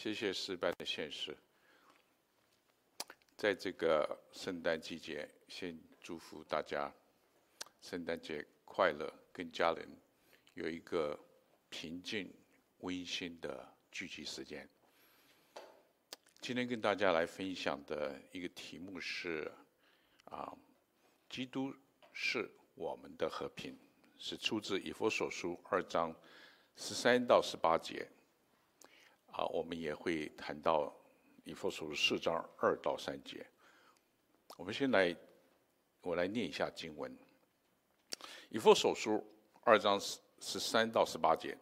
谢谢失败的现实。在这个圣诞季节，先祝福大家圣诞节快乐，跟家人有一个平静、温馨的聚集时间。今天跟大家来分享的一个题目是：啊，基督是我们的和平，是出自以弗所书二章十三到十八节。啊，我们也会谈到。以弗所书四章二到三节，我们先来，我来念一下经文。以弗所书二章十三到十八节：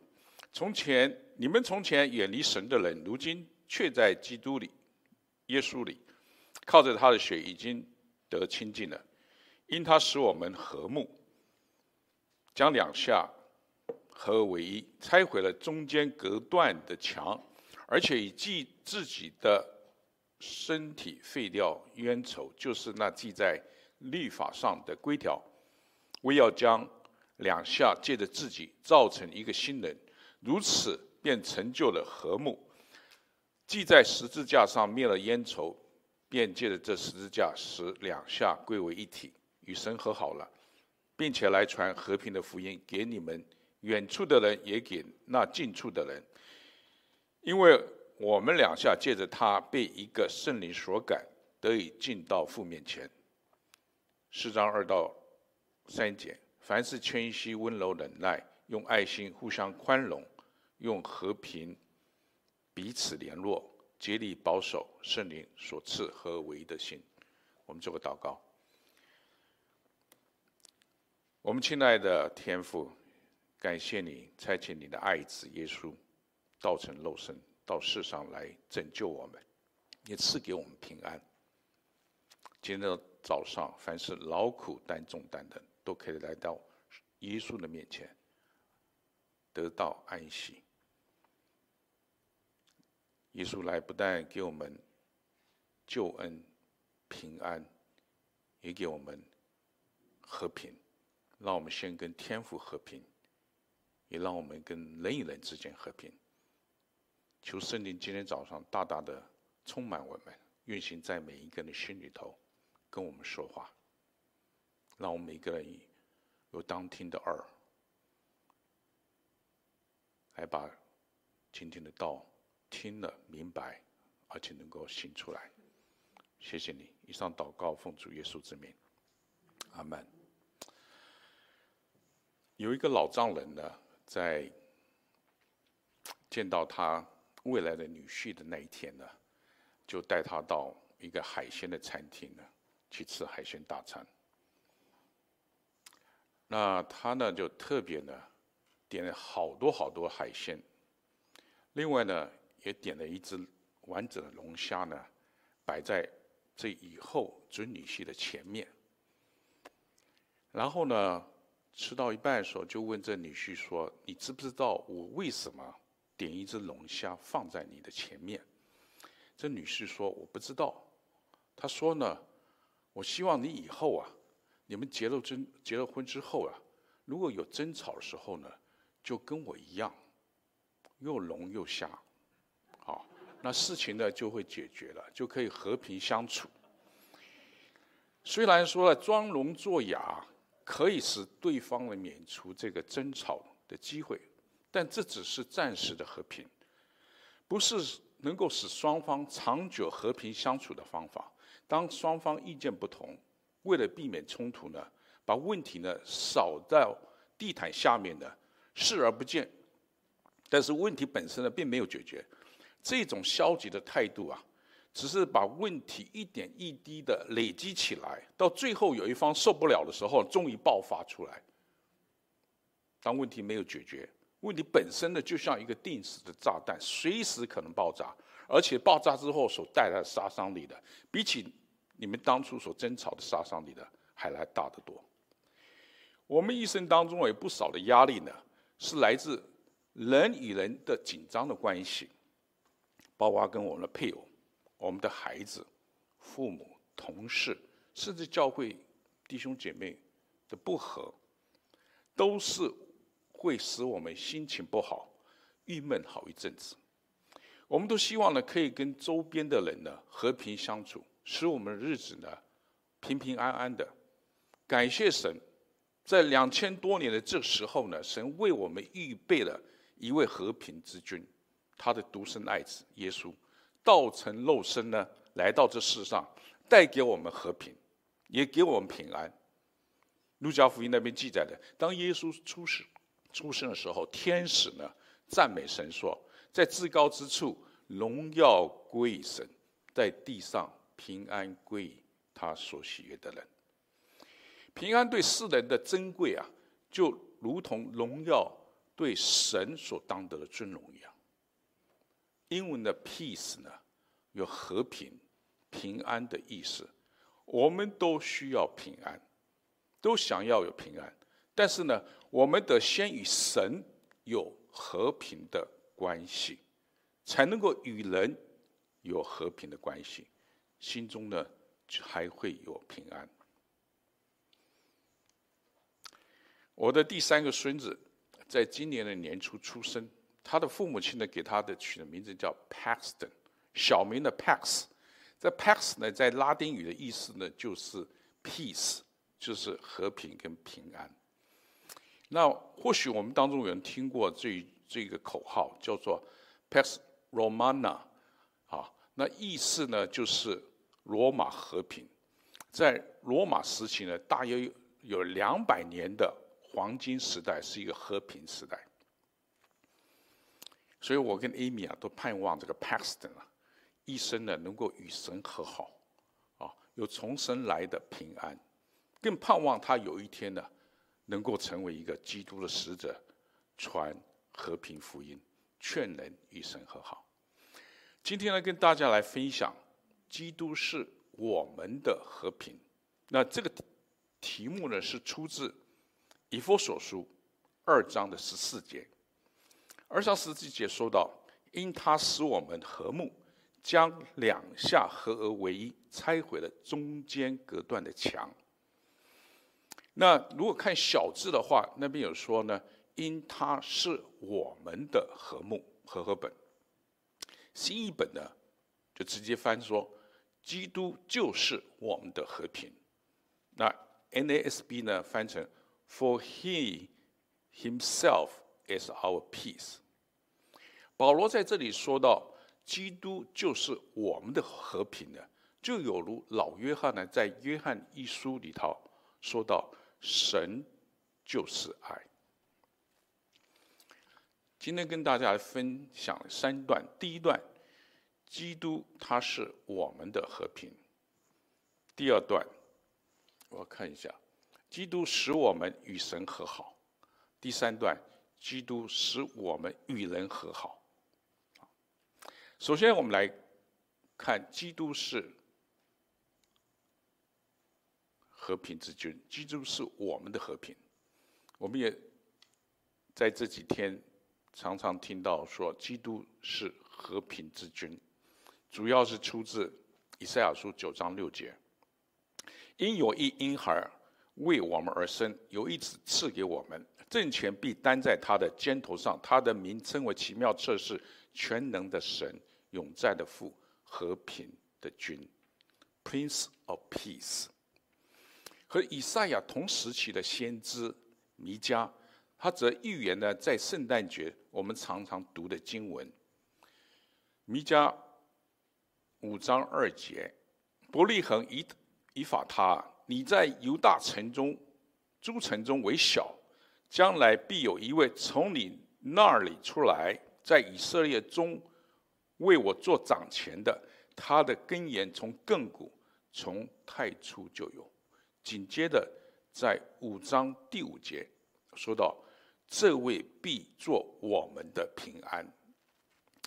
从前你们从前远离神的人，如今却在基督里、耶稣里，靠着他的血已经得清净了，因他使我们和睦，将两下合为一，拆毁了中间隔断的墙，而且以记自己的。身体废掉冤仇，就是那记在律法上的规条，为要将两下借着自己造成一个新人，如此便成就了和睦。记在十字架上灭了冤仇，便借着这十字架使两下归为一体，与神和好了，并且来传和平的福音给你们远处的人，也给那近处的人，因为。我们两下借着他被一个圣灵所感，得以进到父面前。四章二到三节，凡事谦虚、温柔、忍耐，用爱心互相宽容，用和平彼此联络，竭力保守圣灵所赐合而为一的心。我们做个祷告。我们亲爱的天父，感谢你差遣你的爱子耶稣，道成肉身。到世上来拯救我们，也赐给我们平安。今天早上，凡是劳苦担重担的，都可以来到耶稣的面前，得到安息。耶稣来不但给我们救恩、平安，也给我们和平，让我们先跟天父和平，也让我们跟人与人之间和平。求圣灵今天早上大大的充满我们，运行在每一个人的心里头，跟我们说话，让我们每个人有当听的耳，来把今天的道听了明白，而且能够行出来。谢谢你。以上祷告奉主耶稣之名，阿门。有一个老丈人呢，在见到他。未来的女婿的那一天呢，就带他到一个海鲜的餐厅呢，去吃海鲜大餐。那他呢就特别呢，点了好多好多海鲜，另外呢也点了一只完整的龙虾呢，摆在这以后准女婿的前面。然后呢，吃到一半的时候，就问这女婿说：“你知不知道我为什么？”点一只龙虾放在你的前面，这女士说：“我不知道。”她说呢：“我希望你以后啊，你们结了婚结了婚之后啊，如果有争吵的时候呢，就跟我一样，又聋又瞎，好，那事情呢就会解决了，就可以和平相处。虽然说了装聋作哑可以使对方呢免除这个争吵的机会。”但这只是暂时的和平，不是能够使双方长久和平相处的方法。当双方意见不同，为了避免冲突呢，把问题呢扫到地毯下面呢，视而不见。但是问题本身呢并没有解决，这种消极的态度啊，只是把问题一点一滴的累积起来，到最后有一方受不了的时候，终于爆发出来。当问题没有解决。问题本身呢，就像一个定时的炸弹，随时可能爆炸，而且爆炸之后所带来的杀伤力的，比起你们当初所争吵的杀伤力的还来大得多。我们一生当中有不少的压力呢，是来自人与人的紧张的关系，包括跟我们的配偶、我们的孩子、父母、同事，甚至教会弟兄姐妹的不和，都是。会使我们心情不好、郁闷好一阵子。我们都希望呢，可以跟周边的人呢和平相处，使我们的日子呢平平安安的。感谢神，在两千多年的这时候呢，神为我们预备了一位和平之君，他的独生爱子耶稣，道成肉身呢，来到这世上，带给我们和平，也给我们平安。路加福音那边记载的，当耶稣出世出生的时候，天使呢赞美神说。在至高之处，荣耀归神；在地上，平安归他所喜悦的人。平安对世人的珍贵啊，就如同荣耀对神所当得的尊荣一样。英文的 peace 呢，有和平、平安的意思。我们都需要平安，都想要有平安，但是呢，我们得先与神有和平的关系，才能够与人有和平的关系，心中呢还会有平安。我的第三个孙子在今年的年初出生，他的父母亲呢给他的取的名字叫 Paxton，小名的 Pax。这 Pax 呢在拉丁语的意思呢就是 peace，就是和平跟平安。那或许我们当中有人听过这。这个口号叫做 “Pax Romana”，啊，那意思呢就是罗马和平。在罗马时期呢，大约有两百年的黄金时代，是一个和平时代。所以我跟 Amy 啊，都盼望这个 Paxton 啊，一生呢能够与神和好，啊，有从神来的平安，更盼望他有一天呢，能够成为一个基督的使者，传。和平福音，劝人与神和好。今天呢，跟大家来分享，基督是我们的和平。那这个题目呢，是出自以弗所书二章的十四节。二章十四节说到：“因他使我们和睦，将两下合而为一，拆毁了中间隔断的墙。”那如果看小字的话，那边有说呢。因他是我们的和睦和合本，新译本呢就直接翻说，基督就是我们的和平。那 NASB 呢翻成 For He Himself is our peace。保罗在这里说到，基督就是我们的和平呢，就有如老约翰呢在约翰一书里头说到，神就是爱。今天跟大家分享三段。第一段，基督他是我们的和平。第二段，我看一下，基督使我们与神和好。第三段，基督使我们与人和好。首先，我们来看，基督是和平之君，基督是我们的和平。我们也在这几天。常常听到说基督是和平之君，主要是出自以赛亚书九章六节。因有一婴孩为我们而生，有一子赐给我们，政权必担在他的肩头上，他的名称为奇妙策士、全能的神、永在的父、和平的君 （Prince of Peace）。和以赛亚同时期的先知弥迦。他则预言呢，在圣诞节我们常常读的经文，弥迦五章二节，伯利恒以以法他，你在犹大城中诸城中为小，将来必有一位从你那里出来，在以色列中为我做掌权的，他的根源从亘古从太初就有。紧接着在五章第五节说到。这位必做我们的平安。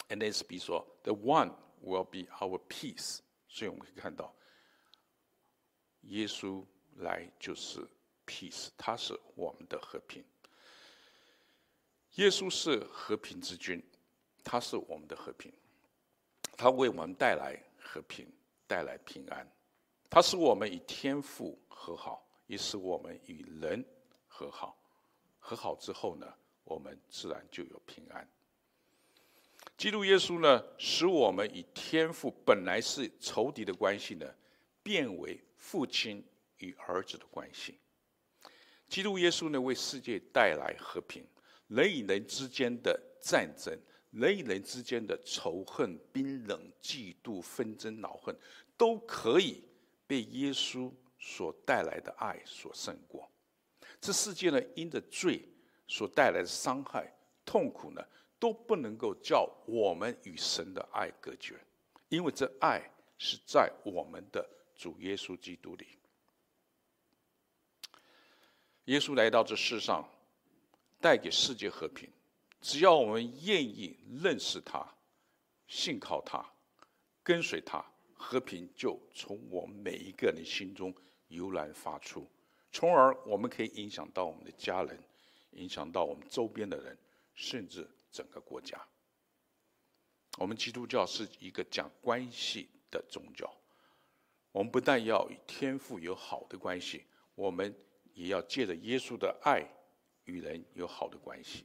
，N S B 说：“The one will be our peace。”所以我们可以看到，耶稣来就是 peace，他是我们的和平。耶稣是和平之君，他是我们的和平，他为我们带来和平，带来平安。他使我们与天父和好，也使我们与人和好。和好之后呢，我们自然就有平安。基督耶稣呢，使我们与天父本来是仇敌的关系呢，变为父亲与儿子的关系。基督耶稣呢，为世界带来和平，人与人之间的战争，人与人之间的仇恨、冰冷、嫉妒、纷争、恼恨，都可以被耶稣所带来的爱所胜过。这世界呢，因着罪所带来的伤害、痛苦呢，都不能够叫我们与神的爱隔绝，因为这爱是在我们的主耶稣基督里。耶稣来到这世上，带给世界和平。只要我们愿意认识他、信靠他、跟随他，和平就从我们每一个人心中油然发出，从而我们可以影响到我们的家人，影响到我们周边的人，甚至整个国家。我们基督教是一个讲关系的宗教，我们不但要与天父有好的关系，我们。也要借着耶稣的爱与人有好的关系。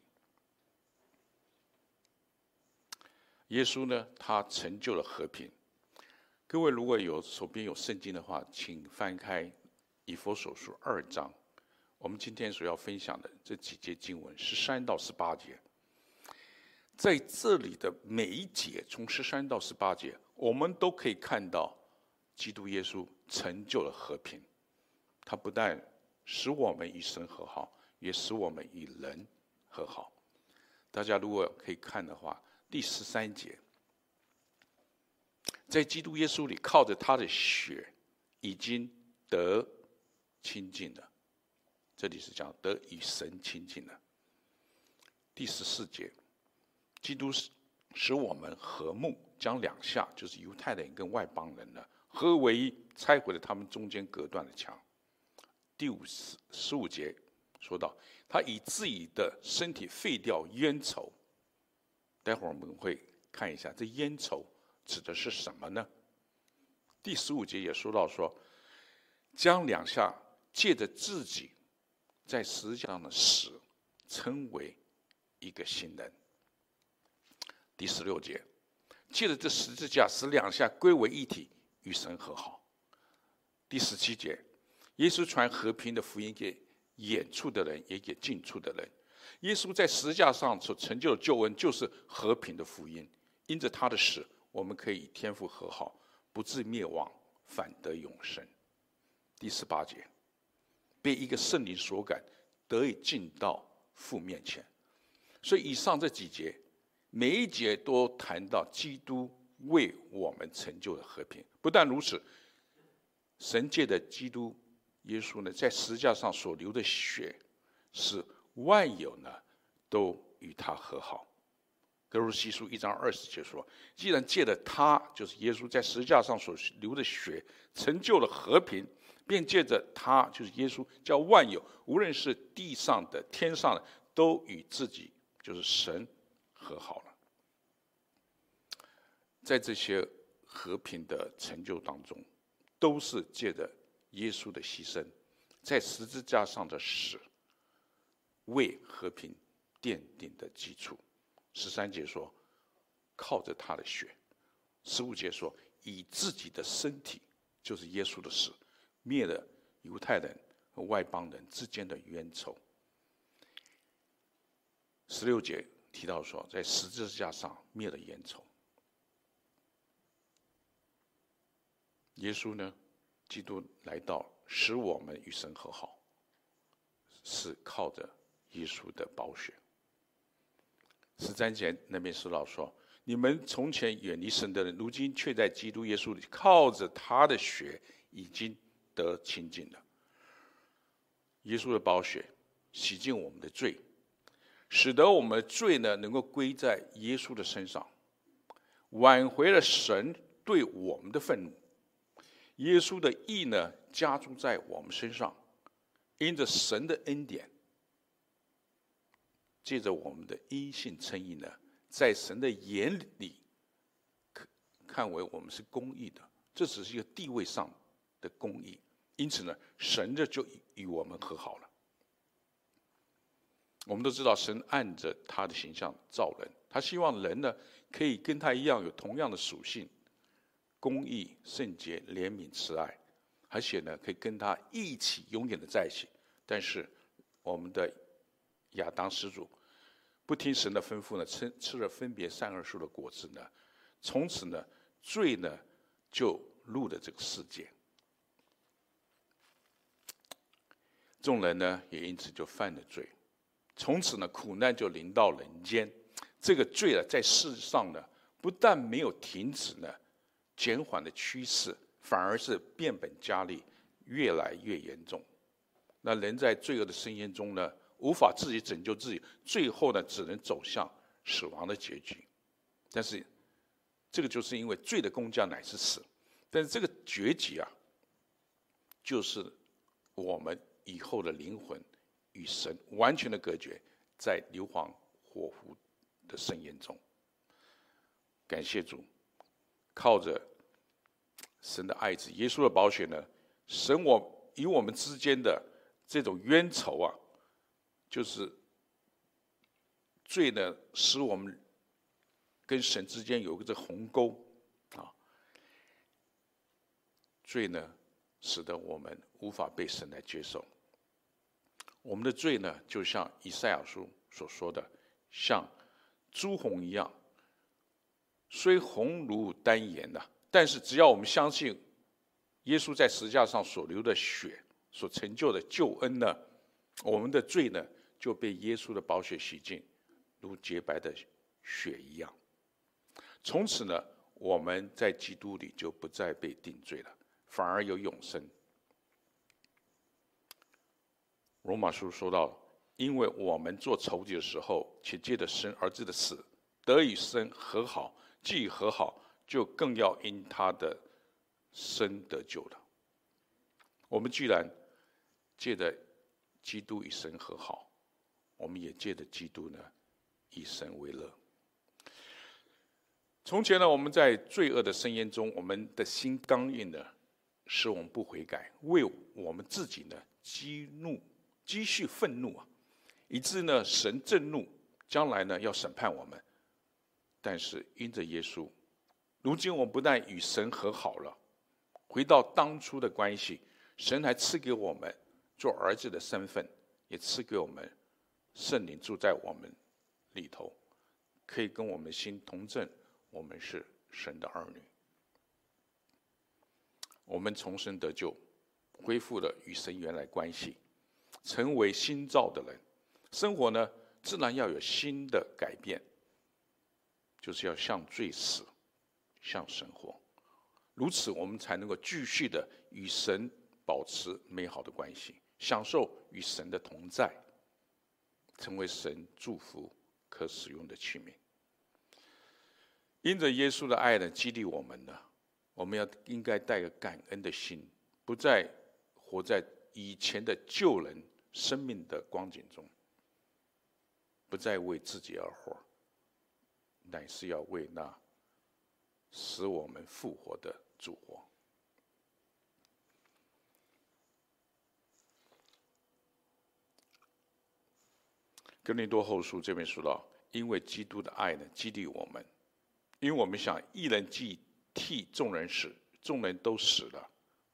耶稣呢，他成就了和平。各位如果有手边有圣经的话，请翻开以佛所书二章。我们今天所要分享的这几节经文，十三到十八节，在这里的每一节，从十三到十八节，我们都可以看到基督耶稣成就了和平。他不但使我们与神和好，也使我们与人和好。大家如果可以看的话，第十三节，在基督耶稣里，靠着他的血，已经得亲近了。这里是讲得与神亲近了。第十四节，基督使使我们和睦，将两下就是犹太人跟外邦人呢合为一，拆毁了他们中间隔断的墙。第五十十五节说到，他以自己的身体废掉冤仇。待会儿我们会看一下，这冤仇指的是什么呢？第十五节也说到说，将两下借着自己在十字架上的死，称为一个新人。第十六节，借着这十字架使两下归为一体，与神和好。第十七节。耶稣传和平的福音给远处的人，也给近处的人。耶稣在十字架上所成就的救恩，就是和平的福音。因着他的死，我们可以与天父和好，不至灭亡，反得永生。第十八节，被一个圣灵所感，得以进到父面前。所以以上这几节，每一节都谈到基督为我们成就的和平。不但如此，神界的基督。耶稣呢，在十字架上所流的血，使万有呢都与他和好。歌罗西书一章二十节说：“既然借着他，就是耶稣在十字架上所流的血，成就了和平，便借着他，就是耶稣，叫万有，无论是地上的、天上的，都与自己，就是神和好了。”在这些和平的成就当中，都是借着。耶稣的牺牲，在十字架上的死，为和平奠定的基础。十三节说，靠着他的血；十五节说，以自己的身体，就是耶稣的死，灭了犹太人和外邦人之间的冤仇。十六节提到说，在十字架上灭了冤仇。耶稣呢？基督来到，使我们与神和好，是靠着耶稣的宝血。十三节那边说到说，你们从前远离神的人，如今却在基督耶稣里，靠着他的血已经得清净了。耶稣的宝血洗净我们的罪，使得我们的罪呢能够归在耶稣的身上，挽回了神对我们的愤怒。耶稣的义呢，加注在我们身上，因着神的恩典，借着我们的阴性称义呢，在神的眼里，看看为我们是公义的，这只是一个地位上的公义。因此呢，神这就与我们和好了。我们都知道，神按着他的形象造人，他希望人呢可以跟他一样有同样的属性：公义、圣洁、怜悯、慈爱，而且呢可以跟他一起永远的在一起。但是我们的亚当始祖不听神的吩咐呢，吃吃了分别善恶树的果子呢，从此呢罪呢就入了这个世界。众人呢也因此就犯了罪，从此呢苦难就临到人间。这个罪呢在世上呢不但没有停止呢，减缓的趋势，反而是变本加厉，越来越严重。那人在罪恶的深渊中呢，无法自己拯救自己，最后呢只能走向死亡的结局。但是这个就是因为罪的工价乃是死，但是这个结局啊，就是我们。以后的灵魂与神完全的隔绝，在硫磺火湖的深渊中。感谢主，靠着神的爱子耶稣的宝血呢，神我与我们之间的这种冤仇啊，就是罪呢，使我们跟神之间有一个这鸿沟啊，罪呢，使得我们无法被神来接受。我们的罪呢，就像以赛亚书所说的，像朱红一样，虽红如丹颜呐，但是只要我们相信耶稣在十架上所流的血所成就的救恩呢，我们的罪呢就被耶稣的宝血洗净，如洁白的雪一样。从此呢，我们在基督里就不再被定罪了，反而有永生。罗马书说到，因为我们做仇敌的时候，且借着生儿子的死，得与生和好；既和好，就更要因他的生得救了。我们既然借着基督与神和好，我们也借着基督呢，以神为乐。从前呢，我们在罪恶的深渊中，我们的心刚硬的，使我们不悔改，为我们自己呢激怒。积蓄愤怒啊，以致呢神震怒，将来呢要审判我们。但是因着耶稣，如今我们不但与神和好了，回到当初的关系，神还赐给我们做儿子的身份，也赐给我们圣灵住在我们里头，可以跟我们心同证，我们是神的儿女。我们重生得救，恢复了与神原来关系。成为新造的人，生活呢自然要有新的改变，就是要向罪死，向神活，如此我们才能够继续的与神保持美好的关系，享受与神的同在，成为神祝福可使用的器皿。因着耶稣的爱呢，激励我们呢，我们要应该带个感恩的心，不再活在以前的旧人。生命的光景中，不再为自己而活，乃是要为那使我们复活的主活。哥林多后书这边说到，因为基督的爱呢，激励我们，因为我们想一人既替众人死，众人都死了，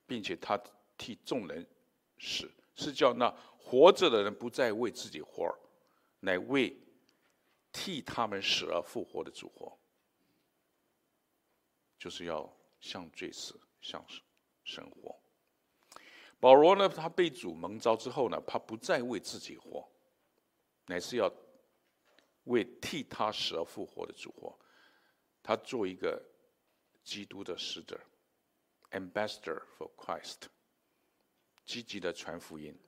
并且他替众人死，是叫那。活着的人不再为自己活，乃为替他们死而复活的主活，就是要向罪死，向神活。保罗呢，他被主蒙召之后呢，他不再为自己活，乃是要为替他死而复活的主活。他做一个基督的使者，ambassador for Christ，积极的传福音。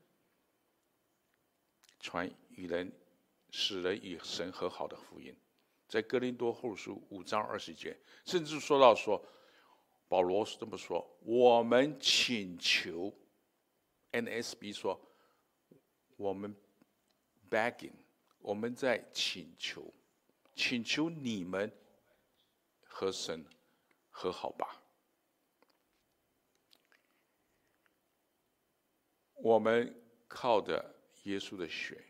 传与人使人与神和好的福音，在哥林多后书五章二十节，甚至说到说，保罗是这么说：我们请求，NSB 说，我们 begging，我们在请求，请求你们和神和好吧。我们靠着。耶稣的血，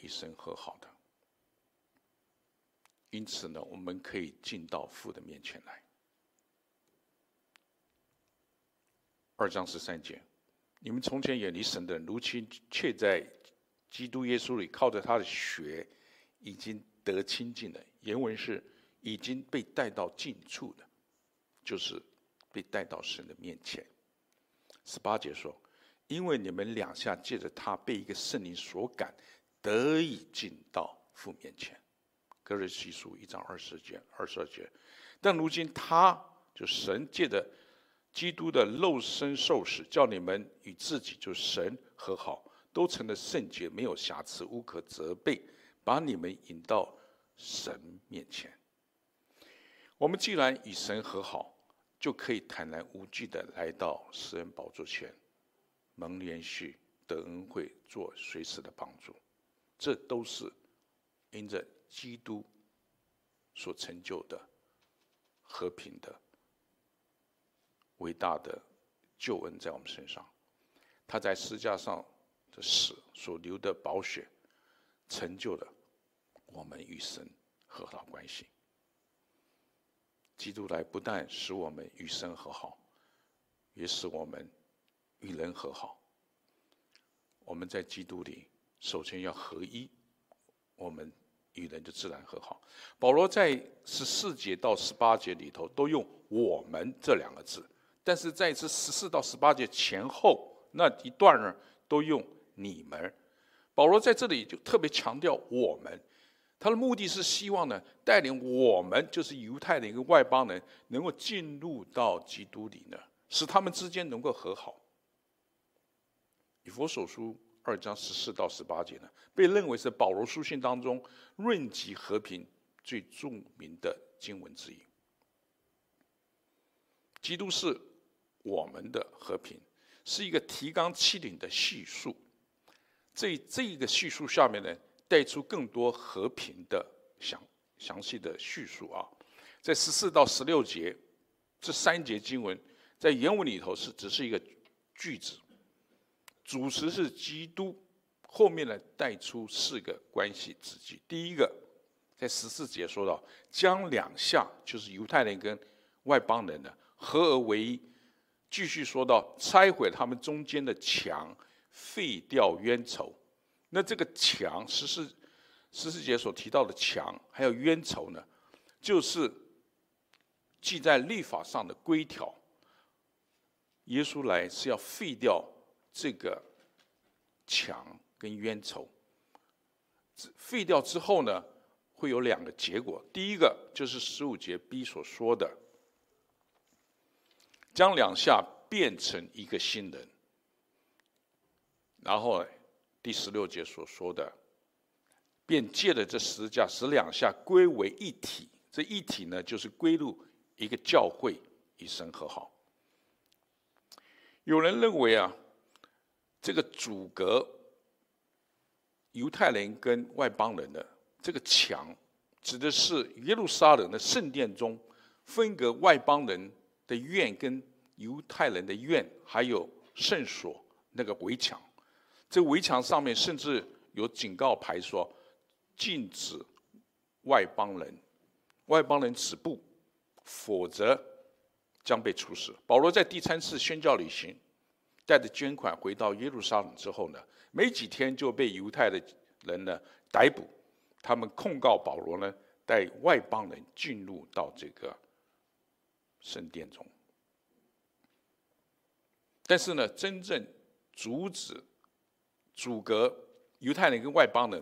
与神和好的，因此呢，我们可以进到父的面前来。二章十三节，你们从前远离神的，如今却在基督耶稣里靠着他的血，已经得清净了。原文是已经被带到近处的，就是被带到神的面前。十八节说，因为你们两下借着他被一个圣灵所感，得以进到父面前。歌罗西书一章二十节、二十二节，但如今他就神借着。基督的肉身受死，叫你们与自己就神和好，都成了圣洁，没有瑕疵，无可责备，把你们引到神面前。我们既然与神和好，就可以坦然无惧的来到施恩宝座前，蒙怜恤、得恩惠、做随时的帮助。这都是因着基督所成就的和平的。伟大的救恩在我们身上，他在十字架上的死所流的宝血，成就了我们与神和好关系。基督来不但使我们与神和好，也使我们与人和好。我们在基督里首先要合一，我们与人就自然和好。保罗在十四节到十八节里头都用“我们”这两个字。但是在这十四到十八节前后那一段呢，都用你们。保罗在这里就特别强调我们，他的目的是希望呢，带领我们，就是犹太的一个外邦人，能够进入到基督里呢，使他们之间能够和好。以弗所书二章十四到十八节呢，被认为是保罗书信当中论及和平最著名的经文之一。基督是。我们的和平是一个提纲挈领的叙述，这这一个叙述下面呢，带出更多和平的详详细的叙述啊，在十四到十六节这三节经文，在原文里头是只是一个句子，主词是基督，后面呢带出四个关系子句。第一个，在十四节说到，将两下就是犹太人跟外邦人呢合而为一。继续说到拆毁他们中间的墙，废掉冤仇。那这个墙，十四十四节所提到的墙，还有冤仇呢，就是记在律法上的规条。耶稣来是要废掉这个墙跟冤仇。废掉之后呢，会有两个结果。第一个就是十五节 B 所说的。将两下变成一个新人，然后第十六节所说的，便借着这十字架使两下归为一体。这一体呢，就是归入一个教会，与神和好。有人认为啊，这个阻隔犹太人跟外邦人的这个墙，指的是耶路撒冷的圣殿中分隔外邦人的院跟犹太人的院，还有圣所那个围墙，这围墙上面甚至有警告牌说，禁止外邦人，外邦人止步，否则将被处死。保罗在第三次宣教旅行，带着捐款回到耶路撒冷之后呢，没几天就被犹太的人呢逮捕，他们控告保罗呢带外邦人进入到这个圣殿中。但是呢，真正阻止、阻隔犹太人跟外邦人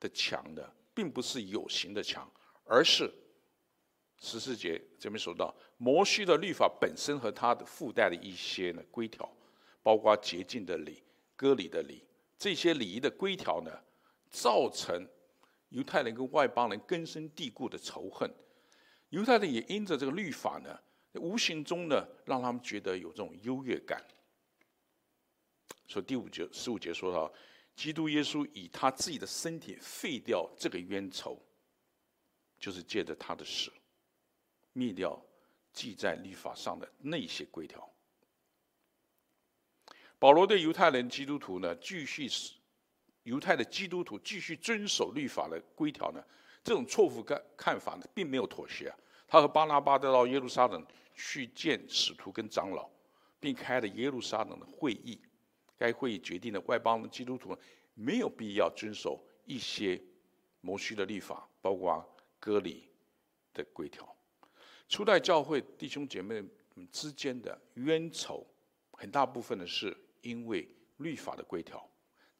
的墙呢，并不是有形的墙，而是十四节这边说到摩西的律法本身和它的附带的一些呢规条，包括洁净的礼、割礼的礼，这些礼仪的规条呢，造成犹太人跟外邦人根深蒂固的仇恨。犹太人也因着这个律法呢。无形中呢，让他们觉得有这种优越感。所以第五节、十五节说到，基督耶稣以他自己的身体废掉这个冤仇，就是借着他的死，灭掉记在律法上的那些规条。保罗对犹太人基督徒呢，继续是犹太的基督徒继续遵守律法的规条呢，这种错误看看法呢，并没有妥协啊。他和巴拿巴都到耶路撒冷去见使徒跟长老，并开了耶路撒冷的会议。该会议决定了外邦的基督徒没有必要遵守一些摩西的律法，包括割礼的规条。初代教会弟兄姐妹们之间的冤仇，很大部分呢是因为律法的规条。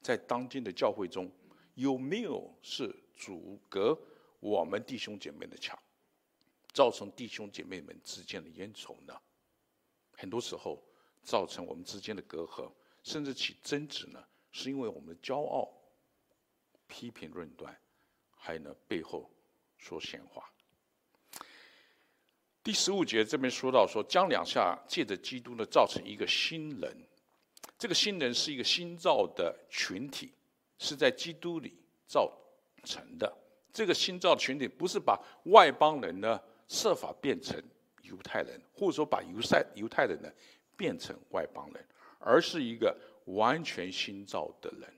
在当今的教会中，有没有是阻隔我们弟兄姐妹的墙，造成弟兄姐妹们之间的冤仇呢？很多时候造成我们之间的隔阂，甚至起争执呢，是因为我们的骄傲、批评论断，还有呢背后说闲话。第十五节这边说到说，将两下借着基督呢，造成一个新人。这个新人是一个新造的群体，是在基督里造成的。这个新造群体不是把外邦人呢设法变成犹太人，或者说把犹太犹太人呢变成外邦人，而是一个完全新造的人。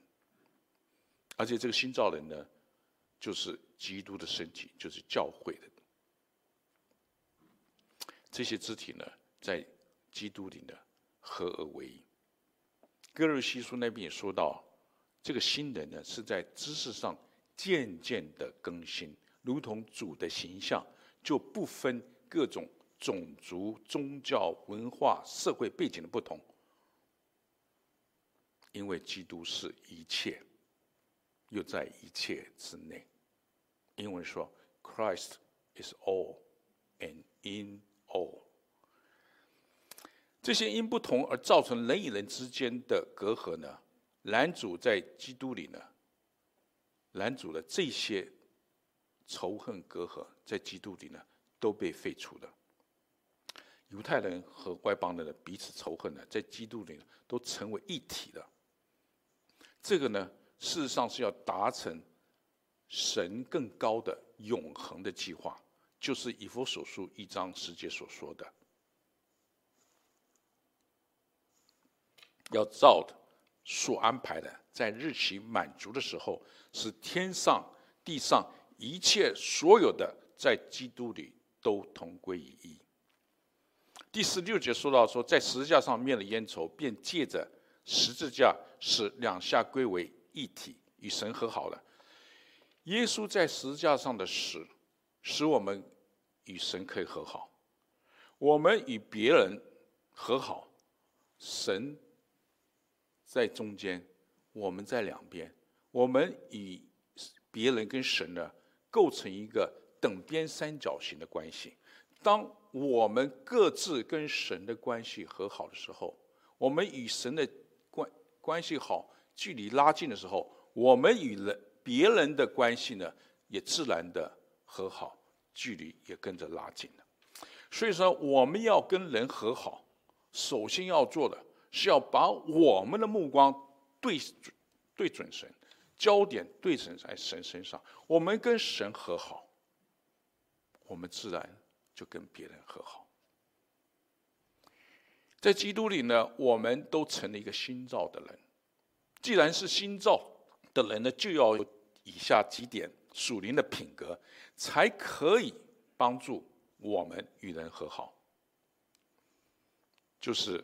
而且这个新造人呢，就是基督的身体，就是教会的。这些肢体呢，在基督里呢，合而为一。歌罗西书那边也说到，这个新人呢，是在知识上渐渐的更新，如同主的形象，就不分各种种族、宗教、文化、社会背景的不同，因为基督是一切，又在一切之内。英文说，Christ is all and in。all，这些因不同而造成人与人之间的隔阂呢，男主在基督里呢，男主的这些仇恨隔阂在基督里呢都被废除了。犹太人和外邦人的彼此仇恨呢，在基督里都成为一体了。这个呢，事实上是要达成神更高的永恒的计划。就是以弗所书一章十节所说的，要照的所安排的，在日期满足的时候，使天上地上一切所有的，在基督里都同归于一。第十六节说到说，在十字架上灭了烟愁，便借着十字架使两下归为一体，与神和好了。耶稣在十字架上的死。使我们与神可以和好，我们与别人和好，神在中间，我们在两边，我们与别人跟神呢构成一个等边三角形的关系。当我们各自跟神的关系和好的时候，我们与神的关系好，距离拉近的时候，我们与人别人的关系呢也自然的和好。距离也跟着拉近了，所以说我们要跟人和好，首先要做的是要把我们的目光对准对准神，焦点对准在神身上。我们跟神和好，我们自然就跟别人和好。在基督里呢，我们都成了一个新造的人。既然是新造的人呢，就要有以下几点。属灵的品格，才可以帮助我们与人和好。就是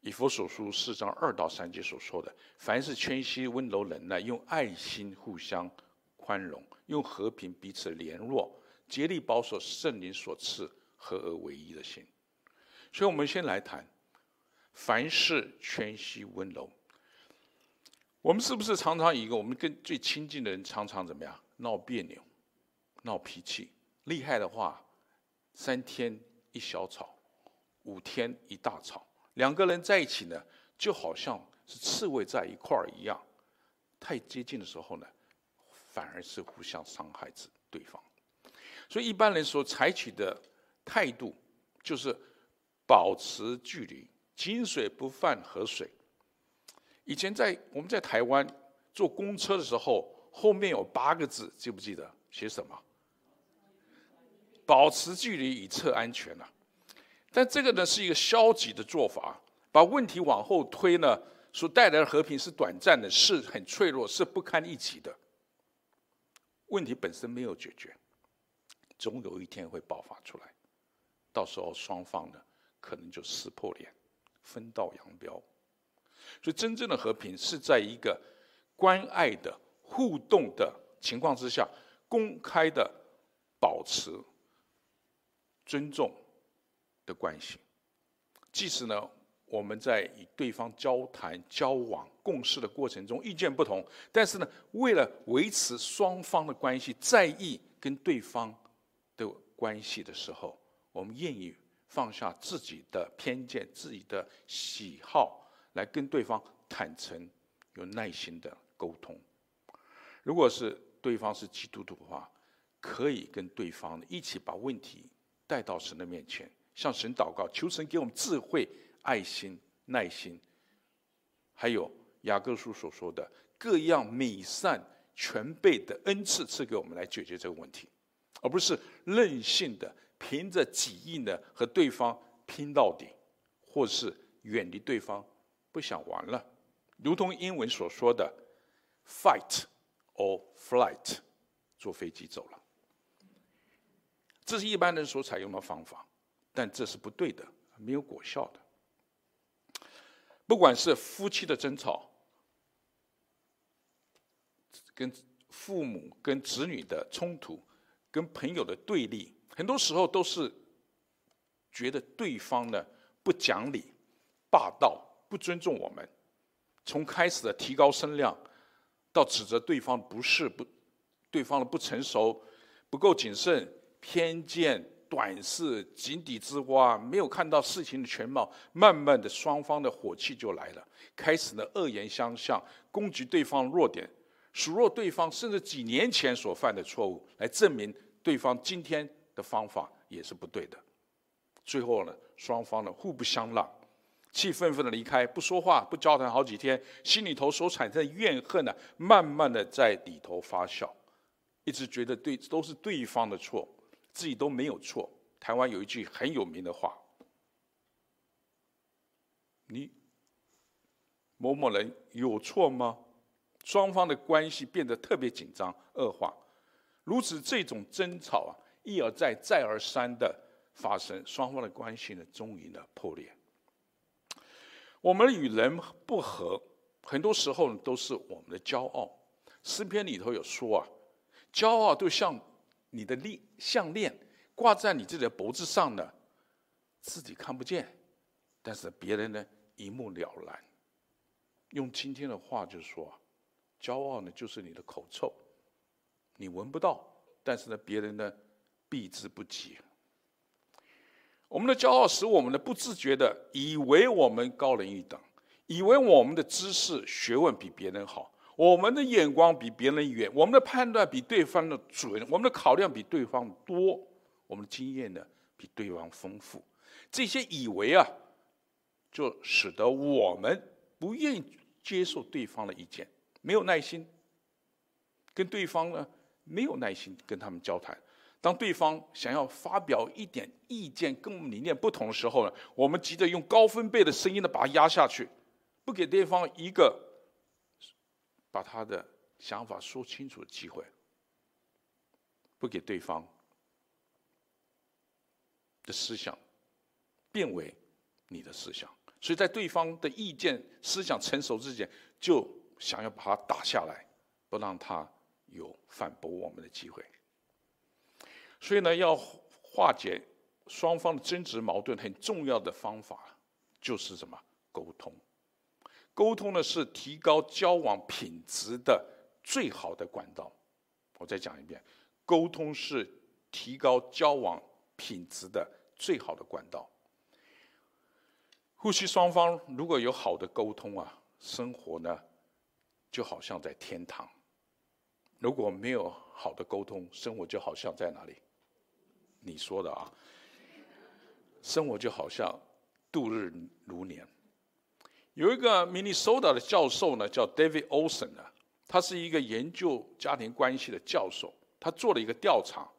以弗所书四章二到三节所说的：凡是谦虚、温柔、忍耐，用爱心互相宽容，用和平彼此联络，竭力保守圣灵所赐合而为一的心。所以，我们先来谈：凡事全息、温柔。我们是不是常常一个我们跟最亲近的人，常常怎么样？闹别扭，闹脾气，厉害的话，三天一小吵，五天一大吵。两个人在一起呢，就好像是刺猬在一块儿一样，太接近的时候呢，反而是互相伤害着对方。所以一般人所采取的态度，就是保持距离，井水不犯河水。以前在我们在台湾坐公车的时候。后面有八个字，记不记得？写什么？保持距离以策安全啊。但这个呢是一个消极的做法，把问题往后推呢，所带来的和平是短暂的，是很脆弱，是不堪一击的。问题本身没有解决，总有一天会爆发出来，到时候双方呢可能就撕破脸，分道扬镳。所以，真正的和平是在一个关爱的互动的情况之下，公开的保持尊重的关系。即使呢，我们在与对方交谈、交往、共事的过程中意见不同，但是呢，为了维持双方的关系，在意跟对方的关系的时候，我们愿意放下自己的偏见、自己的喜好，来跟对方坦诚、有耐心的沟通。如果是对方是基督徒的话，可以跟对方一起把问题带到神的面前，向神祷告，求神给我们智慧、爱心、耐心，还有雅各书所说的各样美善全备的恩赐赐给我们来解决这个问题，而不是任性的凭着己意呢和对方拼到底，或是远离对方，不想玩了，如同英文所说的 “fight”。or flight，坐飞机走了。这是一般人所采用的方法，但这是不对的，没有果效的。不管是夫妻的争吵，跟父母、跟子女的冲突，跟朋友的对立，很多时候都是觉得对方呢不讲理、霸道、不尊重我们，从开始的提高声量。到指责对方不是不，对方的不成熟、不够谨慎、偏见、短视、井底之蛙，没有看到事情的全貌，慢慢的双方的火气就来了，开始呢恶言相向，攻击对方弱点，数落对方甚至几年前所犯的错误，来证明对方今天的方法也是不对的。最后呢，双方呢互不相让。气愤愤的离开，不说话，不交谈好几天，心里头所产生的怨恨呢，慢慢的在里头发酵，一直觉得对都是对方的错，自己都没有错。台湾有一句很有名的话：“你某某人有错吗？”双方的关系变得特别紧张恶化，如此这种争吵啊，一而再再而三的发生，双方的关系呢，终于呢破裂。我们与人不和，很多时候都是我们的骄傲。诗篇里头有说啊，骄傲都像你的链项链挂在你自己的脖子上呢，自己看不见，但是别人呢一目了然。用今天的话就是说，骄傲呢就是你的口臭，你闻不到，但是呢别人呢避之不及。我们的骄傲使我们的不自觉的以为我们高人一等，以为我们的知识学问比别人好，我们的眼光比别人远，我们的判断比对方的准，我们的考量比对方多，我们的经验呢比对方丰富。这些以为啊，就使得我们不愿意接受对方的意见，没有耐心跟对方呢，没有耐心跟他们交谈。当对方想要发表一点意见跟我们理念不同的时候呢，我们急着用高分贝的声音呢把它压下去，不给对方一个把他的想法说清楚的机会，不给对方的思想变为你的思想，所以在对方的意见思想成熟之前，就想要把他打下来，不让他有反驳我们的机会。所以呢，要化解双方的争执矛盾，很重要的方法就是什么？沟通。沟通呢，是提高交往品质的最好的管道。我再讲一遍，沟通是提高交往品质的最好的管道。夫妻双方如果有好的沟通啊，生活呢就好像在天堂；如果没有好的沟通，生活就好像在哪里？你说的啊，生活就好像度日如年。有一个明尼苏达的教授呢，叫 David Olson 呢，他是一个研究家庭关系的教授。他做了一个调查，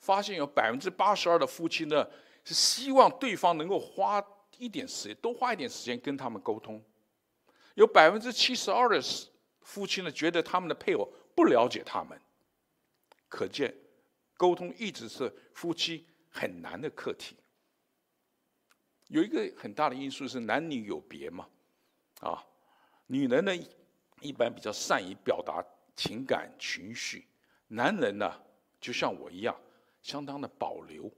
发现有百分之八十二的夫妻呢，是希望对方能够花一点时间，多花一点时间跟他们沟通。有百分之七十二的夫妻呢，觉得他们的配偶不了解他们。可见沟通一直是夫妻很难的课题。有一个很大的因素是男女有别嘛，啊，女人呢一般比较善于表达情感情绪，男人呢就像我一样，相当的保留，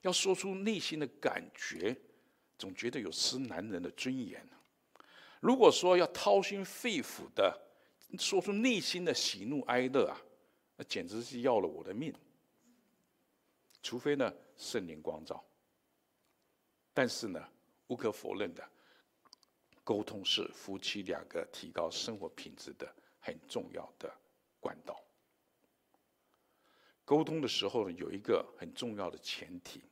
要说出内心的感觉，总觉得有失男人的尊严。如果说要掏心肺腑的说出内心的喜怒哀乐啊，那简直是要了我的命。除非呢圣灵光照。但是呢，无可否认的，沟通是夫妻两个提高生活品质的很重要的管道。沟通的时候呢，有一个很重要的前提，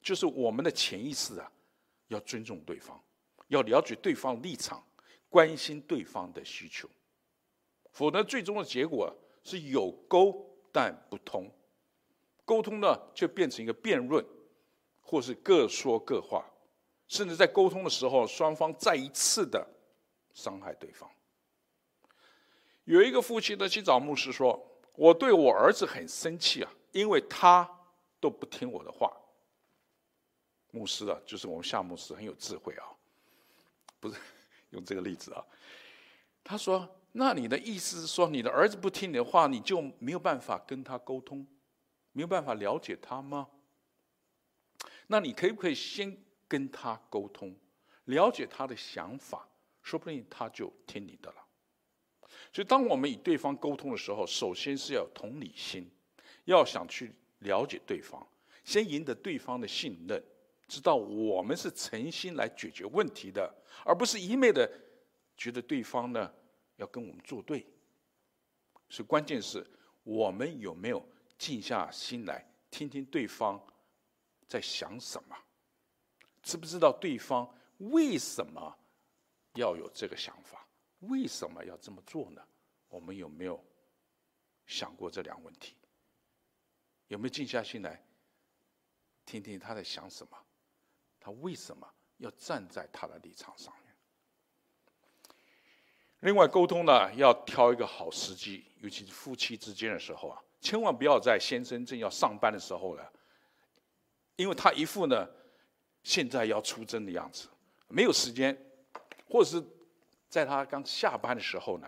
就是我们的潜意识啊，要尊重对方，要了解对方立场，关心对方的需求，否则最终的结果是有沟但不通，沟通呢就变成一个辩论。或是各说各话，甚至在沟通的时候，双方再一次的伤害对方。有一个夫妻呢去找牧师说：“我对我儿子很生气啊，因为他都不听我的话。”牧师啊，就是我们夏牧师很有智慧啊，不是用这个例子啊。他说：“那你的意思是说，你的儿子不听你的话，你就没有办法跟他沟通，没有办法了解他吗？”那你可不可以先跟他沟通，了解他的想法，说不定他就听你的了。所以，当我们与对方沟通的时候，首先是要同理心，要想去了解对方，先赢得对方的信任，知道我们是诚心来解决问题的，而不是一昧的觉得对方呢要跟我们作对。所以，关键是我们有没有静下心来听听对方。在想什么？知不知道对方为什么要有这个想法？为什么要这么做呢？我们有没有想过这两个问题？有没有静下心来听听他在想什么？他为什么要站在他的立场上面？另外，沟通呢，要挑一个好时机，尤其是夫妻之间的时候啊，千万不要在先生正要上班的时候呢。因为他一副呢，现在要出征的样子，没有时间，或者是在他刚下班的时候呢，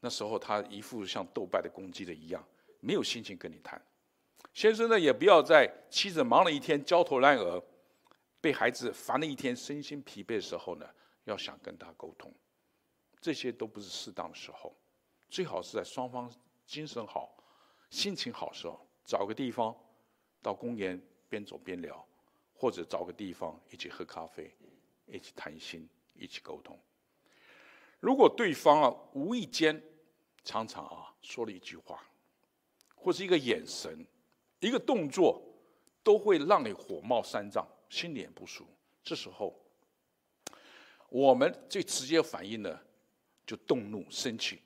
那时候他一副像斗败的公鸡的一样，没有心情跟你谈。先生呢，也不要在妻子忙了一天焦头烂额，被孩子烦了一天身心疲惫的时候呢，要想跟他沟通，这些都不是适当的时候，最好是在双方精神好、心情好时候，找个地方到公园。边走边聊，或者找个地方一起喝咖啡，一起谈心，一起沟通。如果对方啊无意间常常啊说了一句话，或是一个眼神、一个动作，都会让你火冒三丈，心里不舒。这时候，我们最直接反应呢，就动怒、生气，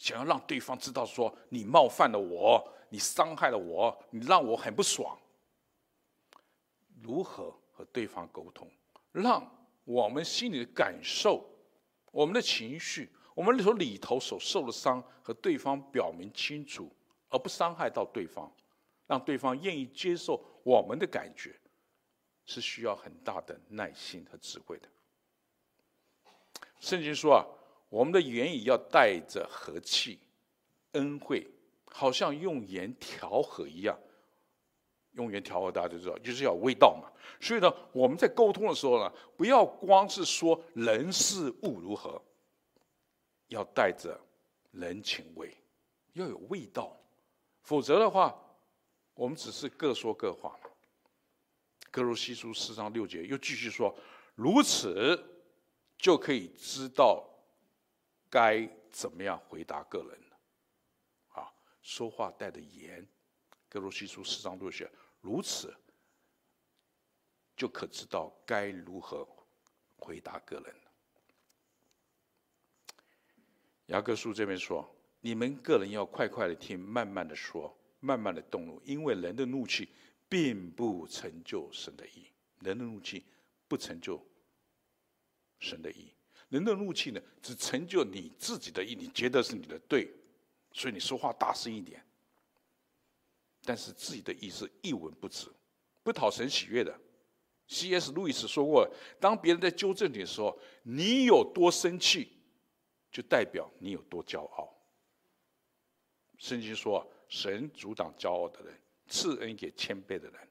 想要让对方知道说你冒犯了我，你伤害了我，你让我很不爽。如何和对方沟通，让我们心里的感受、我们的情绪、我们里头里头所受的伤和对方表明清楚，而不伤害到对方，让对方愿意接受我们的感觉，是需要很大的耐心和智慧的。圣经说啊，我们的言语要带着和气、恩惠，好像用盐调和一样。用盐调和，大家就知道，就是要味道嘛。所以呢，我们在沟通的时候呢，不要光是说人事物如何，要带着人情味，要有味道。否则的话，我们只是各说各话。歌罗西书四章六节又继续说，如此就可以知道该怎么样回答个人呢。啊，说话带着盐。歌罗西书四章六节，如此就可知道该如何回答个人。雅各书这边说：“你们个人要快快的听，慢慢的说，慢慢的动怒，因为人的怒气并不成就神的意。人的怒气不成就神的义，人的怒气呢，只成就你自己的义，你觉得是你的对，所以你说话大声一点。”但是自己的意思一文不值，不讨神喜悦的。C.S. 路易斯说过，当别人在纠正你的时候，你有多生气，就代表你有多骄傲。圣经说，神阻挡骄傲的人，赐恩给谦卑的人。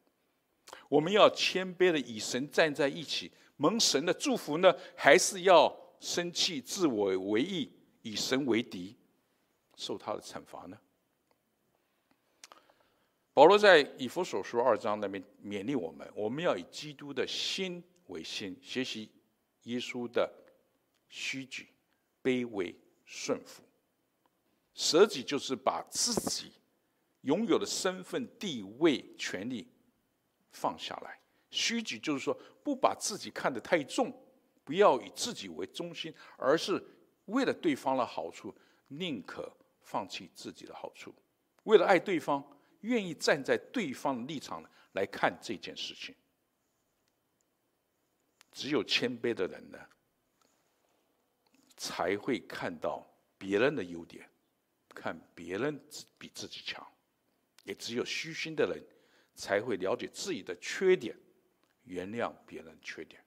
我们要谦卑的与神站在一起，蒙神的祝福呢？还是要生气、自我为义、与神为敌，受他的惩罚呢？保罗在以弗所书二章那边勉励我们：我们要以基督的心为心，学习耶稣的虚举、卑微、顺服。舍己就是把自己拥有的身份、地位、权利放下来；虚举就是说不把自己看得太重，不要以自己为中心，而是为了对方的好处，宁可放弃自己的好处，为了爱对方。愿意站在对方的立场来看这件事情，只有谦卑的人呢，才会看到别人的优点，看别人比自己强；也只有虚心的人，才会了解自己的缺点，原谅别人缺点。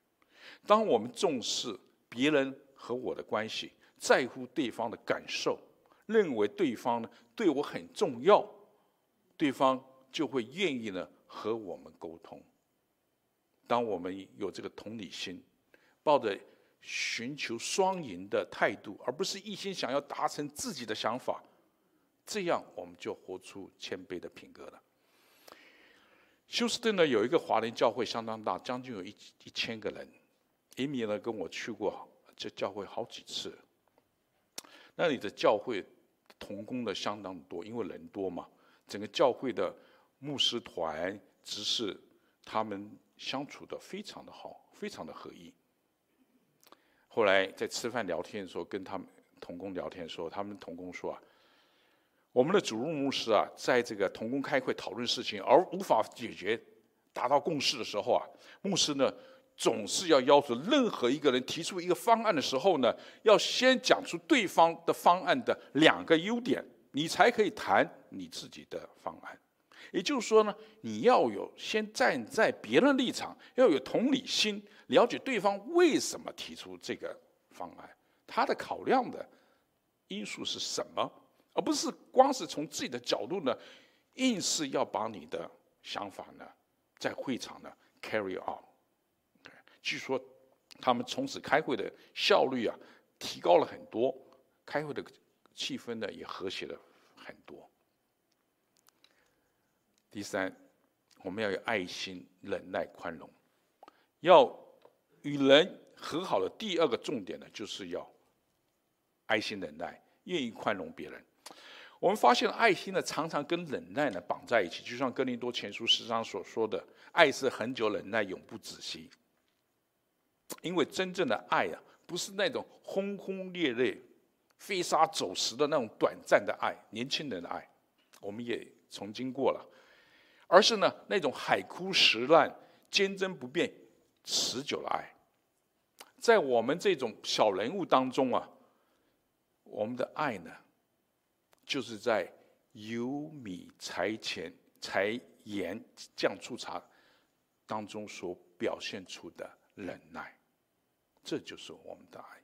当我们重视别人和我的关系，在乎对方的感受，认为对方呢对我很重要。对方就会愿意呢和我们沟通。当我们有这个同理心，抱着寻求双赢的态度，而不是一心想要达成自己的想法，这样我们就活出谦卑的品格了。休斯顿呢有一个华人教会相当大，将近有一一千个人。移民呢跟我去过这教会好几次。那里的教会同工的相当多，因为人多嘛。整个教会的牧师团、执事，他们相处得非常的好，非常的合一。后来在吃饭聊天的时候，跟他们同工聊天的时候，他们同工说啊，我们的主任牧师啊，在这个同工开会讨论事情而无法解决、达到共识的时候啊，牧师呢总是要要求任何一个人提出一个方案的时候呢，要先讲出对方的方案的两个优点。你才可以谈你自己的方案，也就是说呢，你要有先站在别人立场，要有同理心，了解对方为什么提出这个方案，他的考量的因素是什么，而不是光是从自己的角度呢，硬是要把你的想法呢，在会场呢 carry out。据说他们从此开会的效率啊，提高了很多，开会的。气氛呢也和谐了很多。第三，我们要有爱心、忍耐、宽容，要与人和好的第二个重点呢，就是要爱心、忍耐，愿意宽容别人。我们发现爱心呢，常常跟忍耐呢绑在一起，就像哥林多前书十章所说的：“爱是恒久忍耐，永不止息。”因为真正的爱啊，不是那种轰轰烈烈。飞沙走石的那种短暂的爱，年轻人的爱，我们也曾经过了，而是呢那种海枯石烂、坚贞不变、持久的爱，在我们这种小人物当中啊，我们的爱呢，就是在油米柴钱柴盐酱醋茶当中所表现出的忍耐，这就是我们的爱。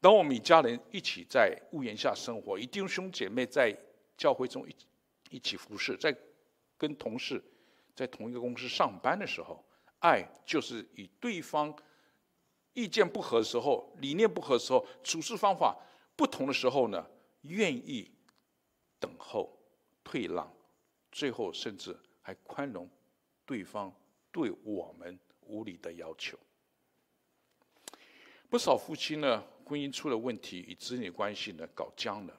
当我们一家人一起在屋檐下生活，一弟兄姐妹在教会中一一起服侍，在跟同事在同一个公司上班的时候，爱就是与对方意见不合的时候、理念不合的时候、处事方法不同的时候呢，愿意等候、退让，最后甚至还宽容对方对我们无理的要求。不少夫妻呢，婚姻出了问题，与子女关系呢搞僵了，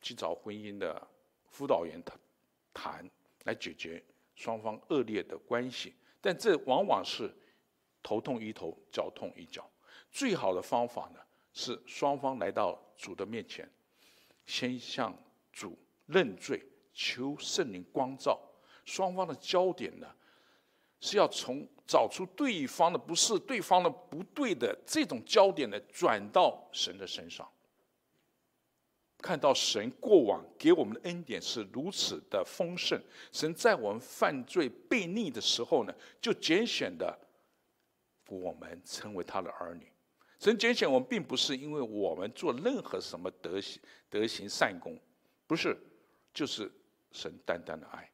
去找婚姻的辅导员谈谈，来解决双方恶劣的关系。但这往往是头痛医头，脚痛医脚。最好的方法呢，是双方来到主的面前，先向主认罪，求圣灵光照。双方的焦点呢，是要从找出对方的不是、对方的不对的这种焦点呢，转到神的身上。看到神过往给我们的恩典是如此的丰盛，神在我们犯罪悖逆的时候呢，就拣选的我们成为他的儿女。神拣选我们，并不是因为我们做任何什么德行、德行善功，不是，就是神单单的爱，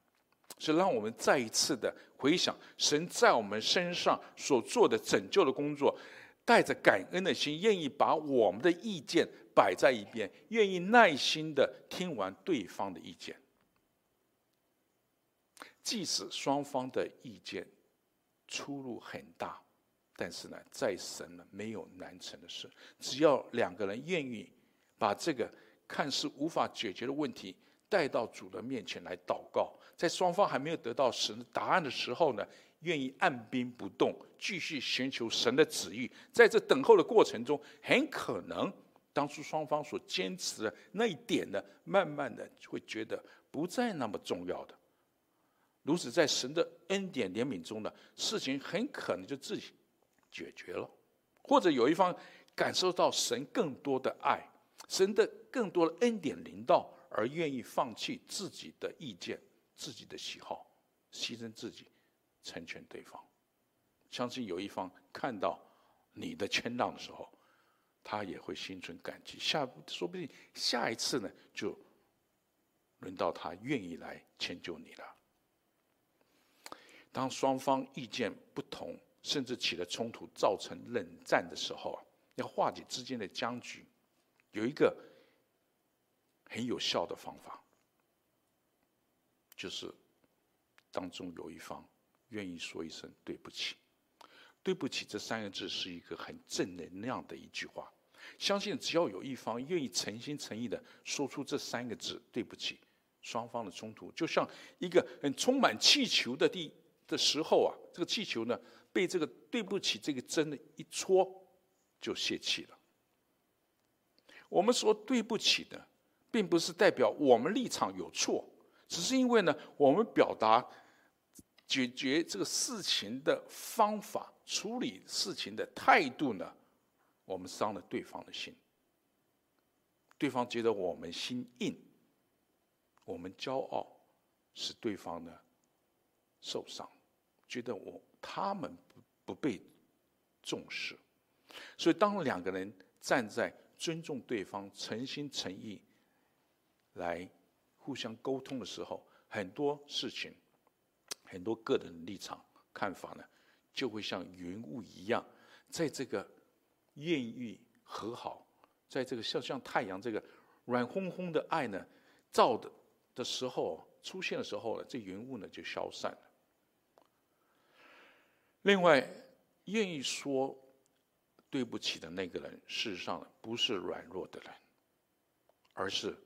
是让我们再一次的回想神在我们身上所做的拯救的工作。带着感恩的心，愿意把我们的意见摆在一边，愿意耐心的听完对方的意见。即使双方的意见出入很大，但是呢，在神呢没有难成的事。只要两个人愿意把这个看似无法解决的问题带到主的面前来祷告，在双方还没有得到神的答案的时候呢，愿意按兵不动，继续寻求神的旨意。在这等候的过程中，很可能当初双方所坚持的那一点呢，慢慢的会觉得不再那么重要的。如此，在神的恩典怜悯中呢，事情很可能就自己解决了，或者有一方感受到神更多的爱，神的更多的恩典临到，而愿意放弃自己的意见、自己的喜好，牺牲自己。成全对方，相信有一方看到你的谦让的时候，他也会心存感激。下说不定下一次呢，就轮到他愿意来迁就你了。当双方意见不同，甚至起了冲突，造成冷战的时候，要化解之间的僵局，有一个很有效的方法，就是当中有一方。愿意说一声对不起，对不起这三个字是一个很正能量的一句话。相信只要有一方愿意诚心诚意的说出这三个字对不起，双方的冲突就像一个很充满气球的地的时候啊，这个气球呢被这个对不起这个针的一戳就泄气了。我们说对不起的，并不是代表我们立场有错，只是因为呢我们表达。解决这个事情的方法，处理事情的态度呢，我们伤了对方的心。对方觉得我们心硬，我们骄傲，使对方呢受伤，觉得我他们不不被重视。所以，当两个人站在尊重对方、诚心诚意来互相沟通的时候，很多事情。很多个人立场看法呢，就会像云雾一样，在这个愿意和好，在这个像像太阳这个软烘烘的爱呢，照的的时候出现的时候呢，这云雾呢就消散了。另外，愿意说对不起的那个人，事实上不是软弱的人，而是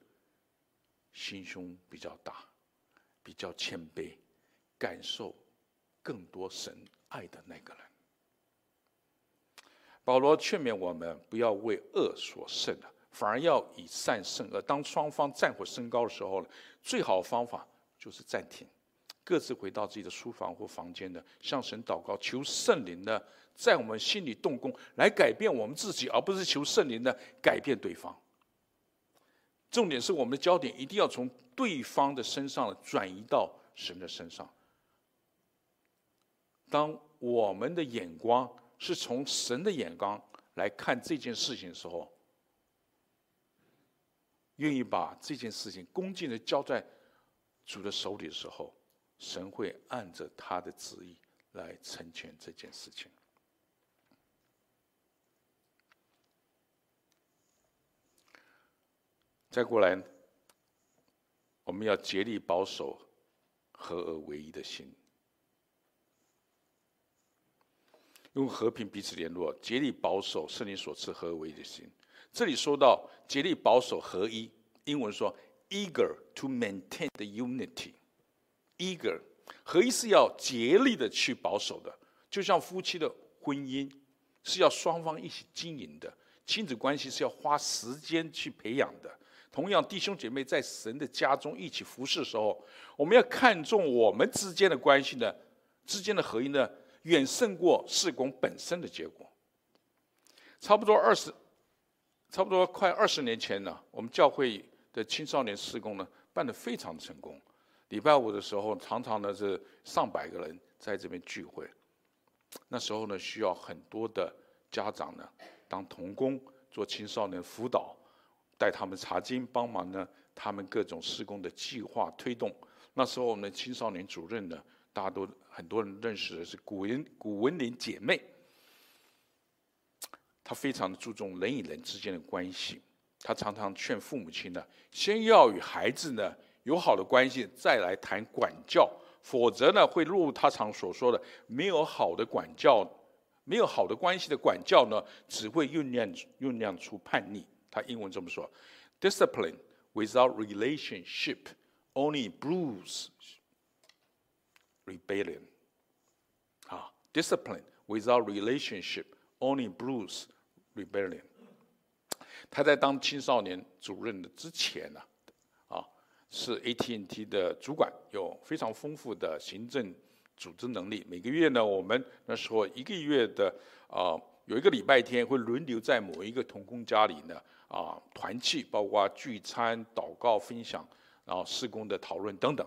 心胸比较大，比较谦卑。感受更多神爱的那个人，保罗劝勉我们不要为恶所胜了，反而要以善胜恶。当双方战火升高的时候呢，最好的方法就是暂停，各自回到自己的书房或房间的，向神祷告，求圣灵呢在我们心里动工，来改变我们自己，而不是求圣灵呢改变对方。重点是我们的焦点一定要从对方的身上转移到神的身上。当我们的眼光是从神的眼光来看这件事情的时候，愿意把这件事情恭敬的交在主的手里的时候，神会按着他的旨意来成全这件事情。再过来，我们要竭力保守合而为一的心。用和平彼此联络，竭力保守圣灵所赐合而为一的心。这里说到竭力保守合一，英文说 eager to maintain the unity。eager 合一是要竭力的去保守的，就像夫妻的婚姻是要双方一起经营的，亲子关系是要花时间去培养的。同样，弟兄姐妹在神的家中一起服侍的时候，我们要看重我们之间的关系呢，之间的合一呢。远胜过事工本身的结果。差不多二十，差不多快二十年前呢，我们教会的青少年事工呢，办得非常成功。礼拜五的时候，常常呢是上百个人在这边聚会。那时候呢，需要很多的家长呢当童工，做青少年辅导，带他们查经，帮忙呢他们各种施工的计划推动。那时候我们的青少年主任呢，大家都很多人认识的是古文古文玲姐妹。她非常的注重人与人之间的关系，她常常劝父母亲呢，先要与孩子呢有好的关系，再来谈管教，否则呢会落入他常所说的，没有好的管教，没有好的关系的管教呢，只会酝酿酝酿出叛逆。他英文这么说：Discipline without relationship only brews rebellion。啊，Discipline without relationship only brews rebellion。他在当青少年主任的之前呢，啊，是 AT&T 的主管，有非常丰富的行政组织能力。每个月呢，我们那时候一个月的啊，有一个礼拜天会轮流在某一个童工家里呢，啊，团契，包括聚餐、祷告、分享，然后施工的讨论等等。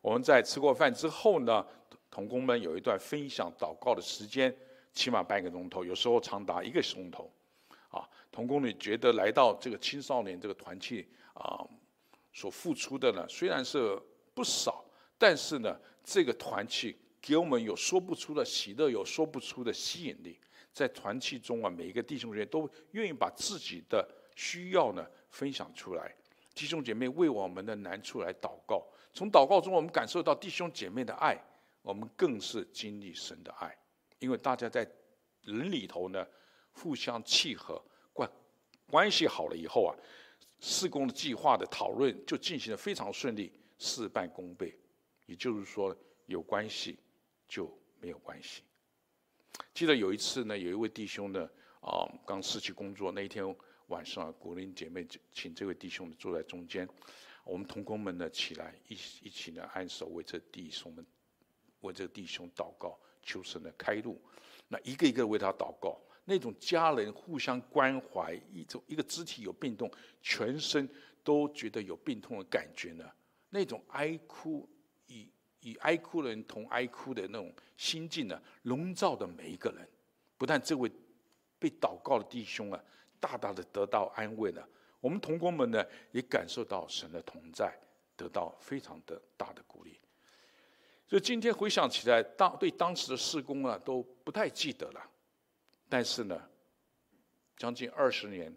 我们在吃过饭之后呢，同工们有一段分享祷告的时间。起码半个钟头，有时候长达一个钟头，啊，同工你觉得来到这个青少年这个团契啊，所付出的呢虽然是不少，但是呢，这个团契给我们有说不出的喜乐，有说不出的吸引力。在团契中啊，每一个弟兄姐妹都愿意把自己的需要呢分享出来，弟兄姐妹为我们的难处来祷告，从祷告中我们感受到弟兄姐妹的爱，我们更是经历神的爱。因为大家在人里头呢，互相契合，关关系好了以后啊，施工的计划的讨论就进行得非常顺利，事半功倍。也就是说，有关系就没有关系。记得有一次呢，有一位弟兄呢，啊，刚失去工作那一天晚上，古灵姐妹请这位弟兄坐在中间，我们同工们呢起来一一起呢按手为这弟兄们为这弟兄祷告。求神的开路，那一个一个为他祷告，那种家人互相关怀，一种一个肢体有病痛，全身都觉得有病痛的感觉呢，那种哀哭与与哀哭人同哀哭的那种心境呢，笼罩的每一个人，不但这位被祷告的弟兄啊，大大的得到安慰了，我们同工们呢，也感受到神的同在，得到非常的大的鼓励。所以今天回想起来，当对当时的施工啊都不太记得了，但是呢，将近二十年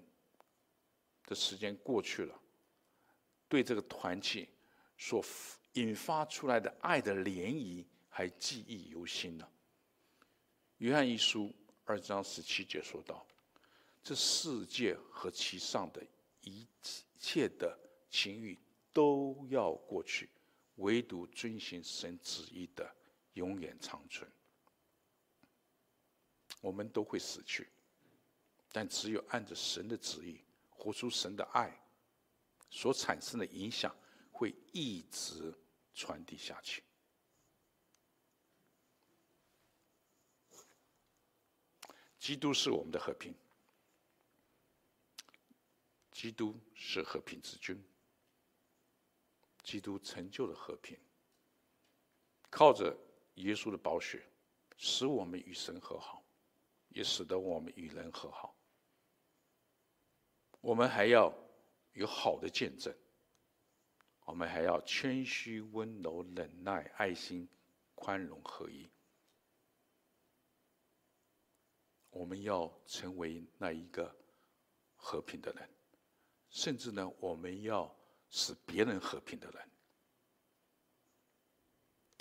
的时间过去了，对这个团契所引发出来的爱的涟漪还记忆犹新呢。约翰一书二章十七节说道：“这世界和其上的一切的情欲都要过去。”唯独遵行神旨意的永远长存。我们都会死去，但只有按着神的旨意活出神的爱，所产生的影响会一直传递下去。基督是我们的和平，基督是和平之君。基督成就了和平，靠着耶稣的宝血，使我们与神和好，也使得我们与人和好。我们还要有好的见证，我们还要谦虚、温柔、忍耐、爱心、宽容、合一。我们要成为那一个和平的人，甚至呢，我们要。使别人和平的人，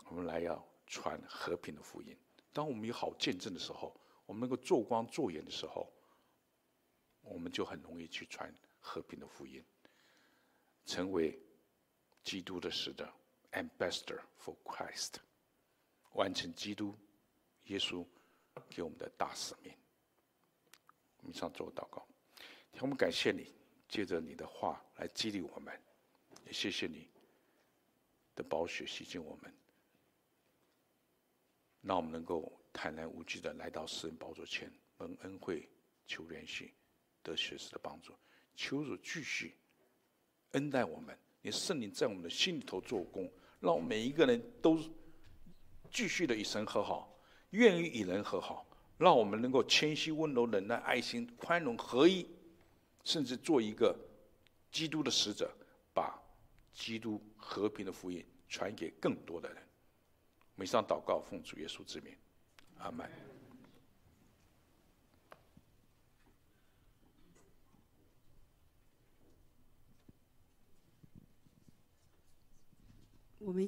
我们来要传和平的福音。当我们有好见证的时候，我们能够做光做盐的时候，我们就很容易去传和平的福音，成为基督的使者 （Ambassador for Christ），完成基督耶稣给我们的大使命。我们上做祷告，我们感谢你，借着你的话来激励我们。也谢谢你的宝血洗净我们，让我们能够坦然无惧的来到世人宝座前，蒙恩惠、求怜恤、得随时的帮助。求主继续恩待我们，你圣灵在我们的心里头做工，让我们每一个人都继续的与神和好，愿意与人和好，让我们能够谦虚、温柔、忍耐、爱心、宽容、合一，甚至做一个基督的使者，把基督和平的福音传给更多的人。每上祷告，奉主耶稣之名，阿门。我们。